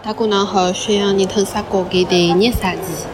大姑娘好，宣扬你腾啥国给的热啥子？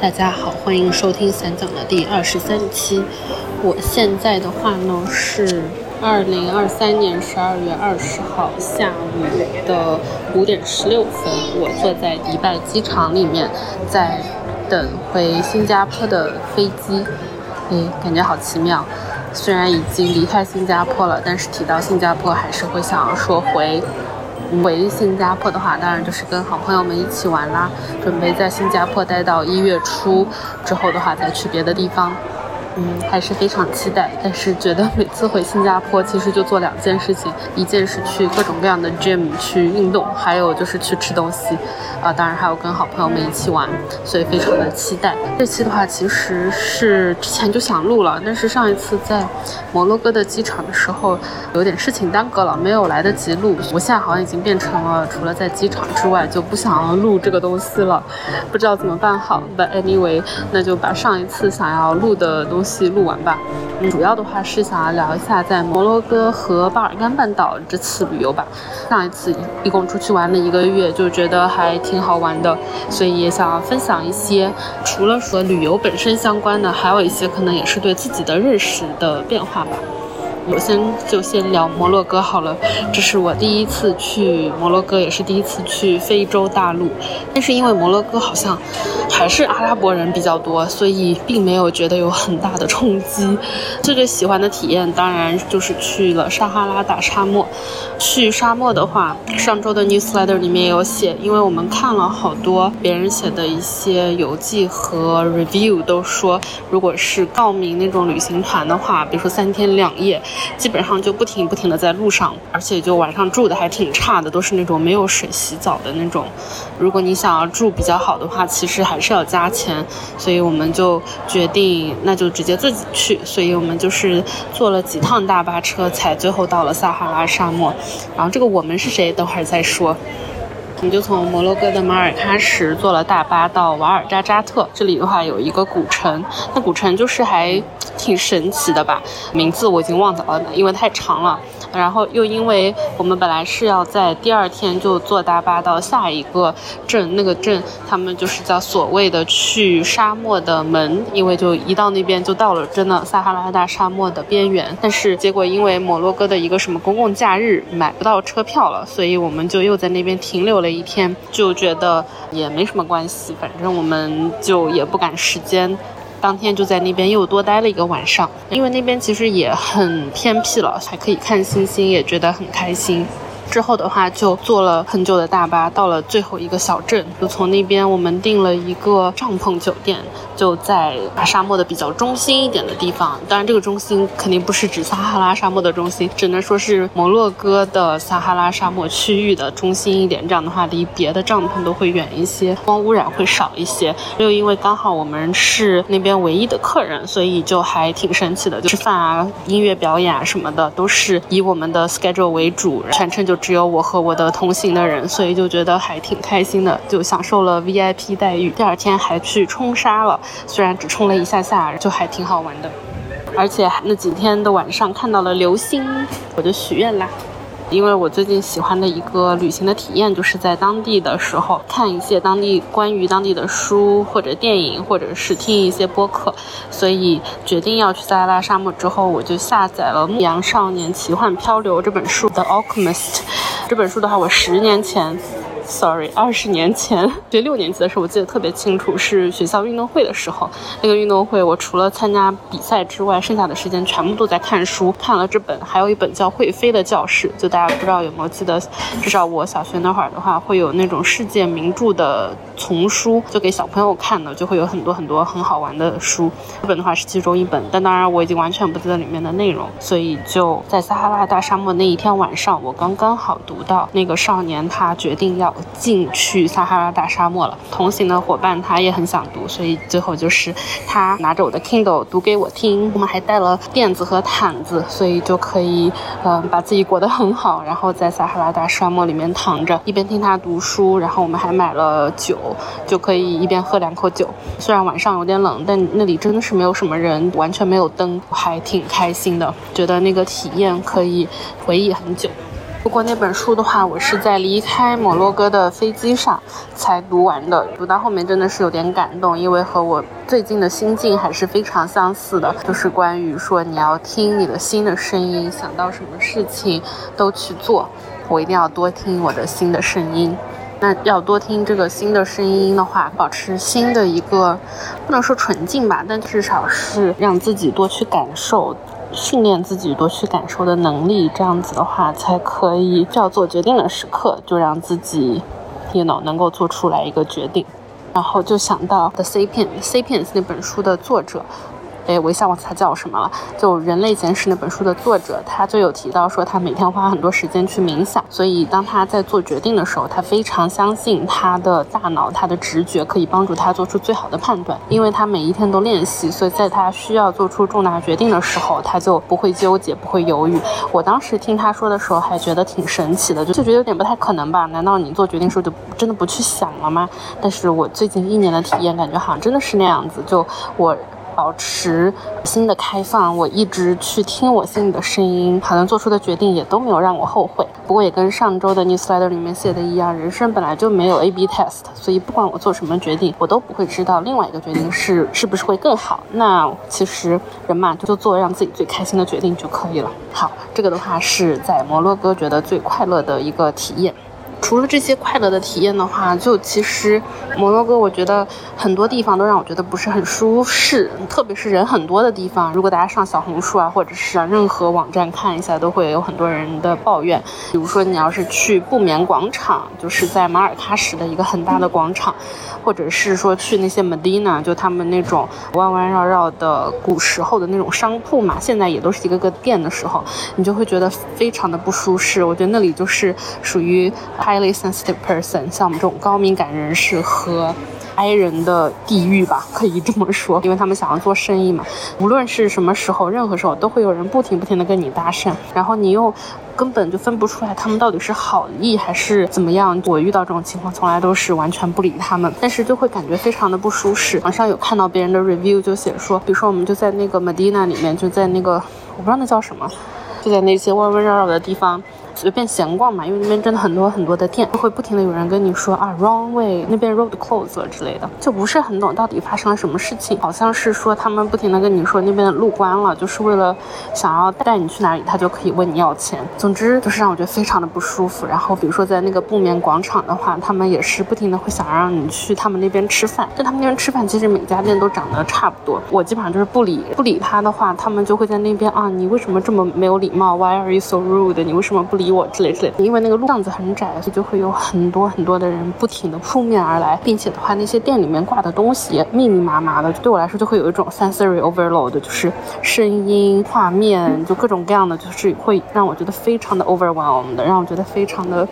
大家好，欢迎收听散讲的第二十三期。我现在的话呢是。二零二三年十二月二十号下午的五点十六分，我坐在迪拜机场里面，在等回新加坡的飞机。诶，感觉好奇妙。虽然已经离开新加坡了，但是提到新加坡，还是会想要说回回新加坡的话，当然就是跟好朋友们一起玩啦。准备在新加坡待到一月初之后的话，再去别的地方。嗯，还是非常期待，但是觉得每次回新加坡，其实就做两件事情，一件是去各种各样的 gym 去运动，还有就是去吃东西，啊，当然还有跟好朋友们一起玩，所以非常的期待。这期的话，其实是之前就想录了，但是上一次在摩洛哥的机场的时候，有点事情耽搁了，没有来得及录。我现在好像已经变成了除了在机场之外就不想要录这个东西了，不知道怎么办好。But anyway，那就把上一次想要录的东。东西录完吧，主要的话是想要聊一下在摩洛哥和巴尔干半岛这次旅游吧。上一次一共出去玩了一个月，就觉得还挺好玩的，所以也想要分享一些除了和旅游本身相关的，还有一些可能也是对自己的认识的变化吧。我先就先聊摩洛哥好了，这是我第一次去摩洛哥，也是第一次去非洲大陆。但是因为摩洛哥好像还是阿拉伯人比较多，所以并没有觉得有很大的冲击。最最喜欢的体验当然就是去了撒哈拉大沙漠。去沙漠的话，上周的 newsletter 里面有写，因为我们看了好多别人写的一些游记和 review，都说如果是报名那种旅行团的话，比如说三天两夜。基本上就不停不停的在路上，而且就晚上住的还挺差的，都是那种没有水洗澡的那种。如果你想要住比较好的话，其实还是要加钱。所以我们就决定，那就直接自己去。所以我们就是坐了几趟大巴车，才最后到了撒哈拉沙漠。然后这个我们是谁，等会儿再说。我们就从摩洛哥的马尔喀什坐了大巴到瓦尔扎扎特，这里的话有一个古城，那古城就是还挺神奇的吧，名字我已经忘掉了，因为太长了。然后又因为我们本来是要在第二天就坐大巴到下一个镇，那个镇他们就是叫所谓的去沙漠的门，因为就一到那边就到了真的撒哈拉大沙漠的边缘。但是结果因为摩洛哥的一个什么公共假日买不到车票了，所以我们就又在那边停留了一天，就觉得也没什么关系，反正我们就也不赶时间。当天就在那边又多待了一个晚上，因为那边其实也很偏僻了，还可以看星星，也觉得很开心。之后的话就坐了很久的大巴，到了最后一个小镇，就从那边我们订了一个帐篷酒店，就在沙漠的比较中心一点的地方。当然，这个中心肯定不是指撒哈拉沙漠的中心，只能说是摩洛哥的撒哈拉沙漠区域的中心一点。这样的话，离别的帐篷都会远一些，光污染会少一些。又因为刚好我们是那边唯一的客人，所以就还挺神奇的，就吃饭啊、音乐表演啊什么的都是以我们的 schedule 为主，全程就。只有我和我的同行的人，所以就觉得还挺开心的，就享受了 VIP 待遇。第二天还去冲沙了，虽然只冲了一下下，就还挺好玩的。而且那几天的晚上看到了流星，我就许愿啦。因为我最近喜欢的一个旅行的体验，就是在当地的时候看一些当地关于当地的书或者电影，或者是听一些播客，所以决定要去撒哈拉沙漠之后，我就下载了《牧羊少年奇幻漂流》这本书的《Alchemist》。这本书的话，我十年前。Sorry，二十年前学六年级的时候，我记得特别清楚，是学校运动会的时候。那个运动会，我除了参加比赛之外，剩下的时间全部都在看书。看了这本，还有一本叫《会飞的教室》，就大家不知道有没有记得？至少我小学那会儿的话，会有那种世界名著的丛书，就给小朋友看的，就会有很多很多很好玩的书。这本的话是其中一本，但当然我已经完全不记得里面的内容。所以就在撒哈拉大沙漠那一天晚上，我刚刚好读到那个少年他决定要。进去撒哈拉大沙漠了。同行的伙伴他也很想读，所以最后就是他拿着我的 Kindle 读给我听。我们还带了垫子和毯子，所以就可以嗯把自己裹得很好，然后在撒哈拉大沙漠里面躺着，一边听他读书。然后我们还买了酒，就可以一边喝两口酒。虽然晚上有点冷，但那里真的是没有什么人，完全没有灯，还挺开心的。觉得那个体验可以回忆很久。不过那本书的话，我是在离开摩洛哥的飞机上才读完的。读到后面真的是有点感动，因为和我最近的心境还是非常相似的，就是关于说你要听你的心的声音，想到什么事情都去做。我一定要多听我的心的声音。那要多听这个新的声音的话，保持新的一个不能说纯净吧，但至少是让自己多去感受。训练自己多去感受的能力，这样子的话才可以，叫做决定的时刻，就让自己，you know 能够做出来一个决定。然后就想到《The C Pains》那本书的作者。哎，我一下忘记他叫什么了。就《人类简史》那本书的作者，他就有提到说，他每天花很多时间去冥想。所以，当他在做决定的时候，他非常相信他的大脑、他的直觉可以帮助他做出最好的判断。因为他每一天都练习，所以在他需要做出重大决定的时候，他就不会纠结，不会犹豫。我当时听他说的时候，还觉得挺神奇的，就就觉得有点不太可能吧？难道你做决定的时候就真的不去想了吗？但是我最近一年的体验，感觉好像真的是那样子。就我。保持心的开放，我一直去听我心里的声音，好像做出的决定也都没有让我后悔。不过也跟上周的 newsletter 里面写的一样，人生本来就没有 A/B test，所以不管我做什么决定，我都不会知道另外一个决定是是不是会更好。那其实人嘛，就做让自己最开心的决定就可以了。好，这个的话是在摩洛哥觉得最快乐的一个体验。除了这些快乐的体验的话，就其实摩洛哥，我觉得很多地方都让我觉得不是很舒适，特别是人很多的地方。如果大家上小红书啊，或者是上任何网站看一下，都会有很多人的抱怨。比如说，你要是去布棉广场，就是在马尔喀什的一个很大的广场，或者是说去那些 Medina，就他们那种弯弯绕绕的古时候的那种商铺嘛，现在也都是一个个店的时候，你就会觉得非常的不舒适。我觉得那里就是属于。Highly sensitive person，像我们这种高敏感人士和 I 人的地狱吧，可以这么说，因为他们想要做生意嘛。无论是什么时候，任何时候都会有人不停不停的跟你搭讪，然后你又根本就分不出来他们到底是好意还是怎么样。我遇到这种情况，从来都是完全不理他们，但是就会感觉非常的不舒适。网上有看到别人的 review 就写说，比如说我们就在那个 Medina 里面，就在那个我不知道那叫什么，就在那些弯弯绕绕的地方。随便闲逛嘛，因为那边真的很多很多的店，会不停的有人跟你说啊，wrong way，那边 road closed 之类的，就不是很懂到底发生了什么事情。好像是说他们不停的跟你说那边的路关了，就是为了想要带你去哪里，他就可以问你要钱。总之就是让我觉得非常的不舒服。然后比如说在那个布棉广场的话，他们也是不停的会想让你去他们那边吃饭。就他们那边吃饭，其实每家店都长得差不多。我基本上就是不理不理他的话，他们就会在那边啊，你为什么这么没有礼貌？Why are you so rude？你为什么不理？我之类之类，因为那个路巷子很窄，所以就会有很多很多的人不停的扑面而来，并且的话，那些店里面挂的东西密密麻麻的，对我来说就会有一种 sensory overload，就是声音、画面，就各种各样的，就是会让我觉得非常的 overwhelmed，让我觉得非常的。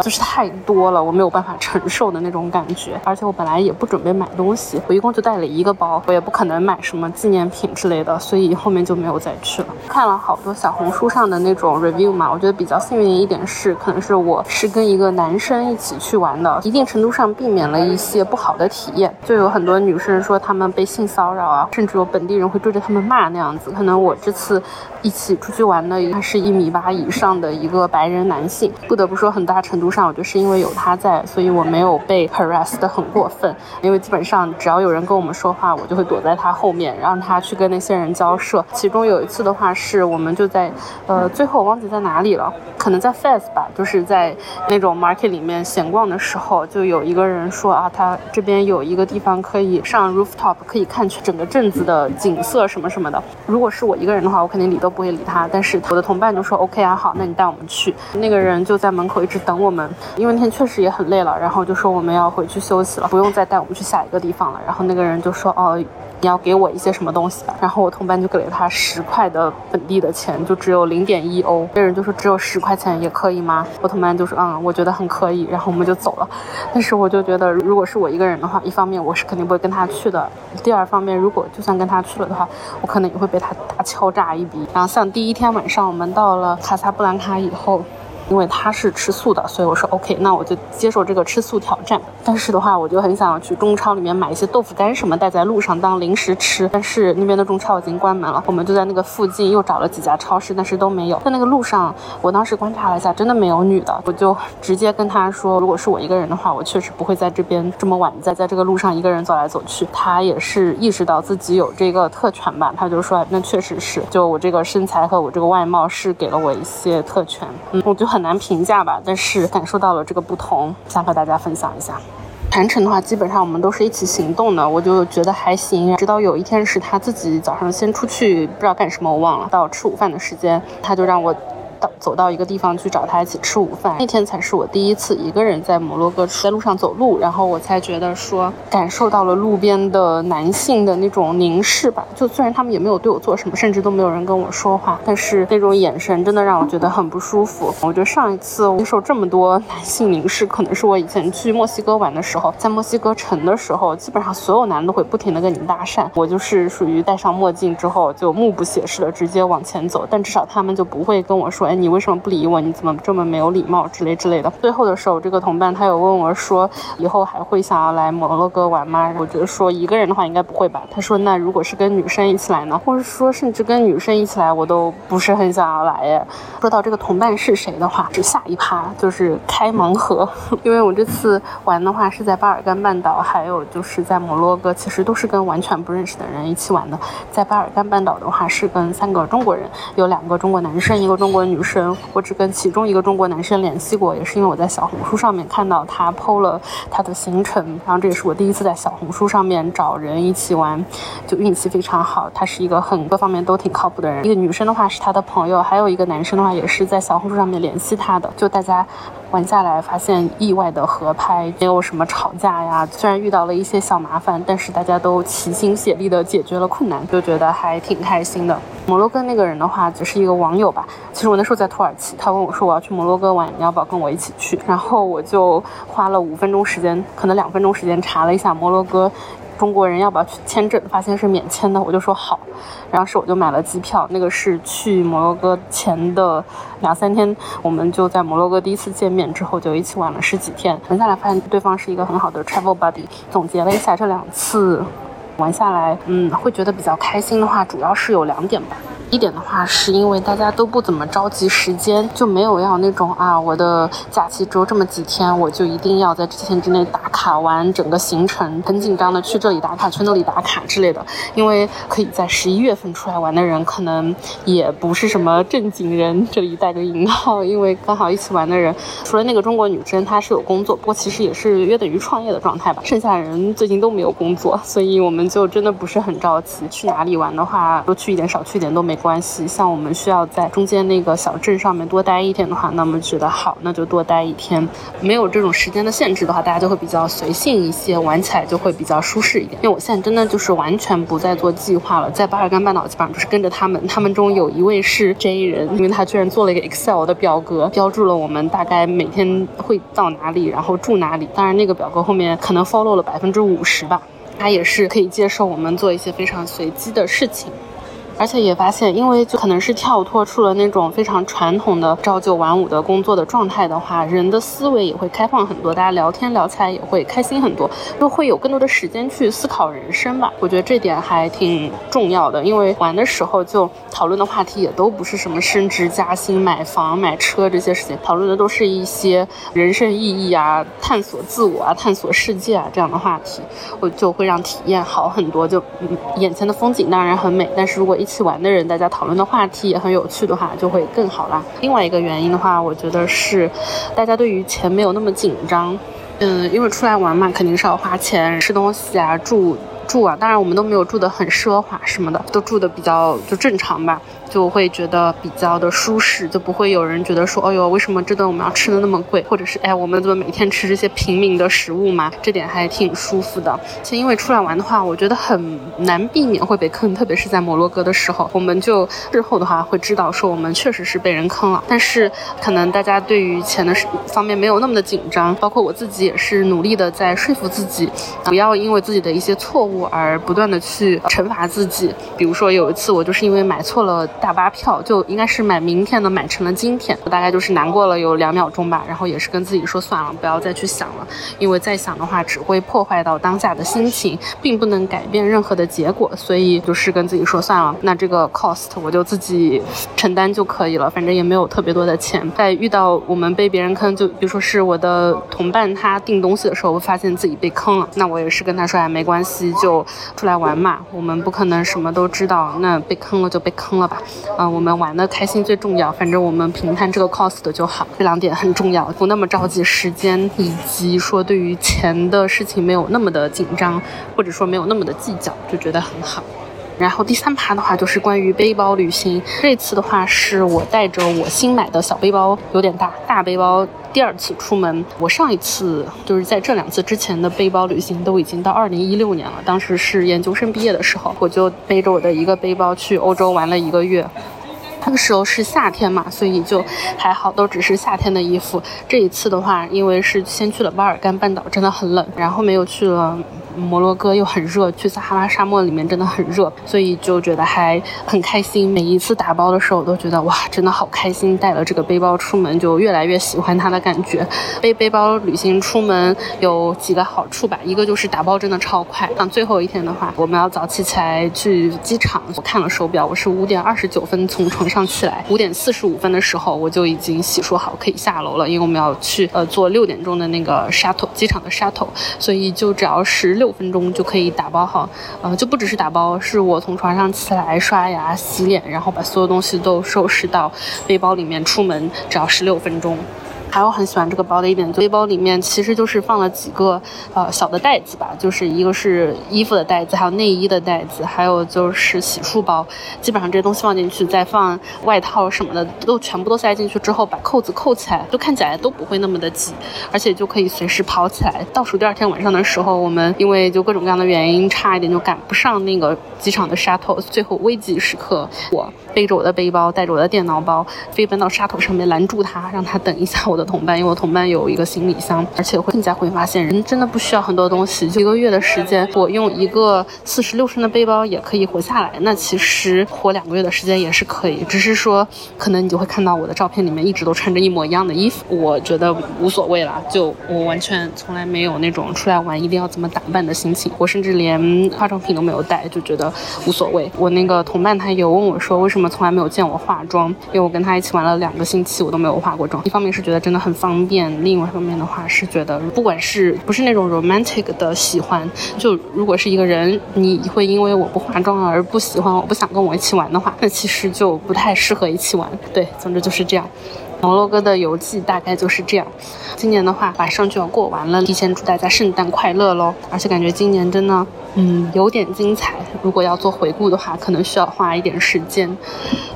就是太多了，我没有办法承受的那种感觉。而且我本来也不准备买东西，我一共就带了一个包，我也不可能买什么纪念品之类的，所以后面就没有再去了。看了好多小红书上的那种 review 嘛，我觉得比较幸运的一点是，可能是我是跟一个男生一起去玩的，一定程度上避免了一些不好的体验。就有很多女生说她们被性骚扰啊，甚至有本地人会追着他们骂那样子。可能我这次一起出去玩的，他是一米八以上的一个白人男性，不得不说很大程度。路上，我就是因为有他在，所以我没有被 harass 的很过分。因为基本上只要有人跟我们说话，我就会躲在他后面，让他去跟那些人交涉。其中有一次的话，是我们就在，呃，最后我忘记在哪里了，可能在 Fes 吧，就是在那种 market 里面闲逛的时候，就有一个人说啊，他这边有一个地方可以上 rooftop，可以看去整个镇子的景色什么什么的。如果是我一个人的话，我肯定理都不会理他。但是我的同伴就说 OK 啊，好，那你带我们去。那个人就在门口一直等我。们，因为那天确实也很累了，然后就说我们要回去休息了，不用再带我们去下一个地方了。然后那个人就说，哦。你要给我一些什么东西吧。然后我同伴就给了他十块的本地的钱，就只有零点一欧。那人就说只有十块钱也可以吗？我同伴就说嗯，我觉得很可以。然后我们就走了。但是我就觉得，如果是我一个人的话，一方面我是肯定不会跟他去的。第二方面，如果就算跟他去了的话，我可能也会被他大敲诈一笔。然后像第一天晚上我们到了卡萨布兰卡以后。因为他是吃素的，所以我说 OK，那我就接受这个吃素挑战。但是的话，我就很想要去中超里面买一些豆腐干什么带在路上当零食吃。但是那边的中超已经关门了，我们就在那个附近又找了几家超市，但是都没有。在那个路上，我当时观察了一下，真的没有女的。我就直接跟他说，如果是我一个人的话，我确实不会在这边这么晚再在这个路上一个人走来走去。他也是意识到自己有这个特权吧，他就说那确实是，就我这个身材和我这个外貌是给了我一些特权。嗯，我就很难评价吧，但是感受到了这个不同，想和大家分享一下。全程的话，基本上我们都是一起行动的，我就觉得还行。直到有一天是他自己早上先出去，不知道干什么，我忘了。到吃午饭的时间，他就让我。走到一个地方去找他一起吃午饭，那天才是我第一次一个人在摩洛哥在路上走路，然后我才觉得说感受到了路边的男性的那种凝视吧。就虽然他们也没有对我做什么，甚至都没有人跟我说话，但是那种眼神真的让我觉得很不舒服。我觉得上一次接受这么多男性凝视，可能是我以前去墨西哥玩的时候，在墨西哥城的时候，基本上所有男的都会不停的跟你搭讪。我就是属于戴上墨镜之后就目不斜视的直接往前走，但至少他们就不会跟我说，你为什么不理我？你怎么这么没有礼貌之类之类的？最后的时候，这个同伴他有问我说，以后还会想要来摩洛哥玩吗？我觉得说一个人的话应该不会吧。他说那如果是跟女生一起来呢？或者说甚至跟女生一起来，我都不是很想要来耶。说到这个同伴是谁的话，是下一趴就是开盲盒，因为我这次玩的话是在巴尔干半岛，还有就是在摩洛哥，其实都是跟完全不认识的人一起玩的。在巴尔干半岛的话是跟三个中国人，有两个中国男生，一个中国女生。我只跟其中一个中国男生联系过，也是因为我在小红书上面看到他 PO 了他的行程，然后这也是我第一次在小红书上面找人一起玩，就运气非常好。他是一个很各方面都挺靠谱的人。一个女生的话是他的朋友，还有一个男生的话也是在小红书上面联系他的，就大家。玩下来发现意外的合拍，没有什么吵架呀。虽然遇到了一些小麻烦，但是大家都齐心协力的解决了困难，就觉得还挺开心的。摩洛哥那个人的话，只是一个网友吧。其实我那时候在土耳其，他问我说我要去摩洛哥玩，你要不要跟我一起去？然后我就花了五分钟时间，可能两分钟时间查了一下摩洛哥。中国人要不要去签证？发现是免签的，我就说好，然后是我就买了机票。那个是去摩洛哥前的两三天，我们就在摩洛哥第一次见面之后就一起玩了十几天。玩下来发现对方是一个很好的 travel buddy。总结了一下这两次玩下来，嗯，会觉得比较开心的话，主要是有两点吧。一点的话，是因为大家都不怎么着急时间，就没有要那种啊，我的假期只有这么几天，我就一定要在这几天之内打卡完整个行程，很紧张的去这里打卡，去那里打卡之类的。因为可以在十一月份出来玩的人，可能也不是什么正经人，这里带个引号，因为刚好一起玩的人，除了那个中国女生，她是有工作，不过其实也是约等于创业的状态吧。剩下的人最近都没有工作，所以我们就真的不是很着急。去哪里玩的话，多去一点，少去一点都没。关系，像我们需要在中间那个小镇上面多待一天的话，那么觉得好，那就多待一天。没有这种时间的限制的话，大家就会比较随性一些，玩起来就会比较舒适一点。因为我现在真的就是完全不再做计划了，在巴尔干半岛基本上就是跟着他们。他们中有一位是 J 人，因为他居然做了一个 Excel 的表格，标注了我们大概每天会到哪里，然后住哪里。当然那个表格后面可能 follow 了百分之五十吧，他也是可以接受我们做一些非常随机的事情。而且也发现，因为就可能是跳脱出了那种非常传统的朝九晚五的工作的状态的话，人的思维也会开放很多，大家聊天聊起来也会开心很多，就会有更多的时间去思考人生吧。我觉得这点还挺重要的，因为玩的时候就讨论的话题也都不是什么升职加薪、买房买车这些事情，讨论的都是一些人生意义啊、探索自我啊、探索世界啊这样的话题，我就会让体验好很多。就眼前的风景当然很美，但是如果一起玩的人，大家讨论的话题也很有趣的话，就会更好啦。另外一个原因的话，我觉得是大家对于钱没有那么紧张。嗯，因为出来玩嘛，肯定是要花钱吃东西啊，住住啊。当然我们都没有住得很奢华什么的，都住的比较就正常吧。就会觉得比较的舒适，就不会有人觉得说，哎呦，为什么这顿我们要吃的那么贵，或者是哎，我们怎么每天吃这些平民的食物嘛？这点还挺舒服的。且因为出来玩的话，我觉得很难避免会被坑，特别是在摩洛哥的时候，我们就日后的话会知道说我们确实是被人坑了。但是可能大家对于钱的方面没有那么的紧张，包括我自己也是努力的在说服自己，不要因为自己的一些错误而不断的去惩罚自己。比如说有一次我就是因为买错了大巴票，就应该是买明天的，买成了今天，我大概就是难过了有两秒钟吧，然后也是跟自己说算了，不要再去想了，因为再想的话只会破坏到当下的心情，并不能改变任何的结果，所以就是跟自己说算了，那这个 cost 我就自己承担就可以了，反正也没有特别多的钱。在遇到我们被别人坑，就比如说是我的同伴他订东西的时候，发现自己被坑了，那我也是跟他说哎没关系，就出来玩嘛，我们不可能什么都知道，那被坑了就被坑了吧，啊，我们玩的开心最重要，反正我们平摊这个 cost 就好，这两点很重要，不那么着急时间，以及说对于钱的事情没有那么的紧张，或者说没有那么的计较，就觉得很好。然后第三趴的话就是关于背包旅行，这次的话是我带着我新买的小背包，有点大，大背包。第二次出门，我上一次就是在这两次之前的背包旅行都已经到二零一六年了，当时是研究生毕业的时候，我就背着我的一个背包去欧洲玩了一个月。那个时候是夏天嘛，所以就还好，都只是夏天的衣服。这一次的话，因为是先去了巴尔干半岛，真的很冷，然后没有去了。摩洛哥又很热，去撒哈拉沙漠里面真的很热，所以就觉得还很开心。每一次打包的时候，我都觉得哇，真的好开心。带了这个背包出门，就越来越喜欢它的感觉。背背包旅行出门有几个好处吧，一个就是打包真的超快。像最后一天的话，我们要早起起来去机场。我看了手表，我是五点二十九分从床上起来，五点四十五分的时候我就已经洗漱好可以下楼了，因为我们要去呃坐六点钟的那个 shuttle 机场的 shuttle，所以就只要十。六分钟就可以打包好，呃，就不只是打包，是我从床上起来刷牙、洗脸，然后把所有东西都收拾到背包里面，出门只要十六分钟。还有很喜欢这个包的一点，背包里面其实就是放了几个呃小的袋子吧，就是一个是衣服的袋子，还有内衣的袋子，还有就是洗漱包。基本上这些东西放进去，再放外套什么的，都全部都塞进去之后，把扣子扣起来，就看起来都不会那么的挤，而且就可以随时跑起来。倒数第二天晚上的时候，我们因为就各种各样的原因，差一点就赶不上那个机场的沙头最后危急时刻，我背着我的背包，带着我的电脑包，飞奔到沙头上面拦住他，让他等一下我的。同伴，因为我同伴有一个行李箱，而且会更加会发现人真的不需要很多东西，就一个月的时间，我用一个四十六升的背包也可以活下来。那其实活两个月的时间也是可以，只是说可能你就会看到我的照片里面一直都穿着一模一样的衣服，我觉得无所谓了，就我完全从来没有那种出来玩一定要怎么打扮的心情，我甚至连化妆品都没有带，就觉得无所谓。我那个同伴他有问我说，为什么从来没有见我化妆？因为我跟他一起玩了两个星期，我都没有化过妆。一方面是觉得真的很方便，另外一方面的话是觉得，不管是不是那种 romantic 的喜欢，就如果是一个人，你会因为我不化妆而不喜欢我，不想跟我一起玩的话，那其实就不太适合一起玩。对，总之就是这样。摩洛哥的游记大概就是这样。今年的话，马上就要过完了，提前祝大家圣诞快乐喽！而且感觉今年真的，嗯，有点精彩。如果要做回顾的话，可能需要花一点时间。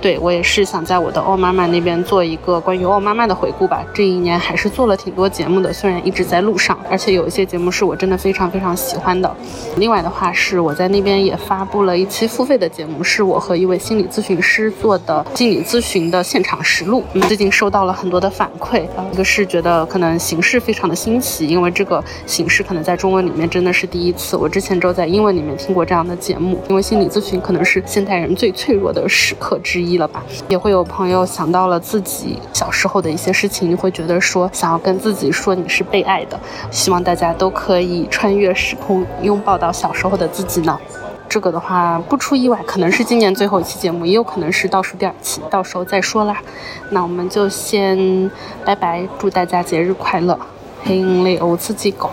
对我也是想在我的奥妈妈那边做一个关于奥妈妈的回顾吧。这一年还是做了挺多节目的，虽然一直在路上，而且有一些节目是我真的非常非常喜欢的。另外的话，是我在那边也发布了一期付费的节目，是我和一位心理咨询师做的心理咨询的现场实录。嗯，最近收到了很多的反馈，一个是觉得可能形式非常的新奇，因为这个形式可能在中文里面真的是第一次。我之前只有在英文里面听过这样的节目，因为心理咨询可能是现代人最脆弱的时刻之一。了吧，也会有朋友想到了自己小时候的一些事情，你会觉得说想要跟自己说你是被爱的，希望大家都可以穿越时空，拥抱到小时候的自己呢。这个的话不出意外，可能是今年最后一期节目，也有可能是倒数第二期，到时候再说啦。那我们就先拜拜，祝大家节日快乐，黑利欧刺激狗。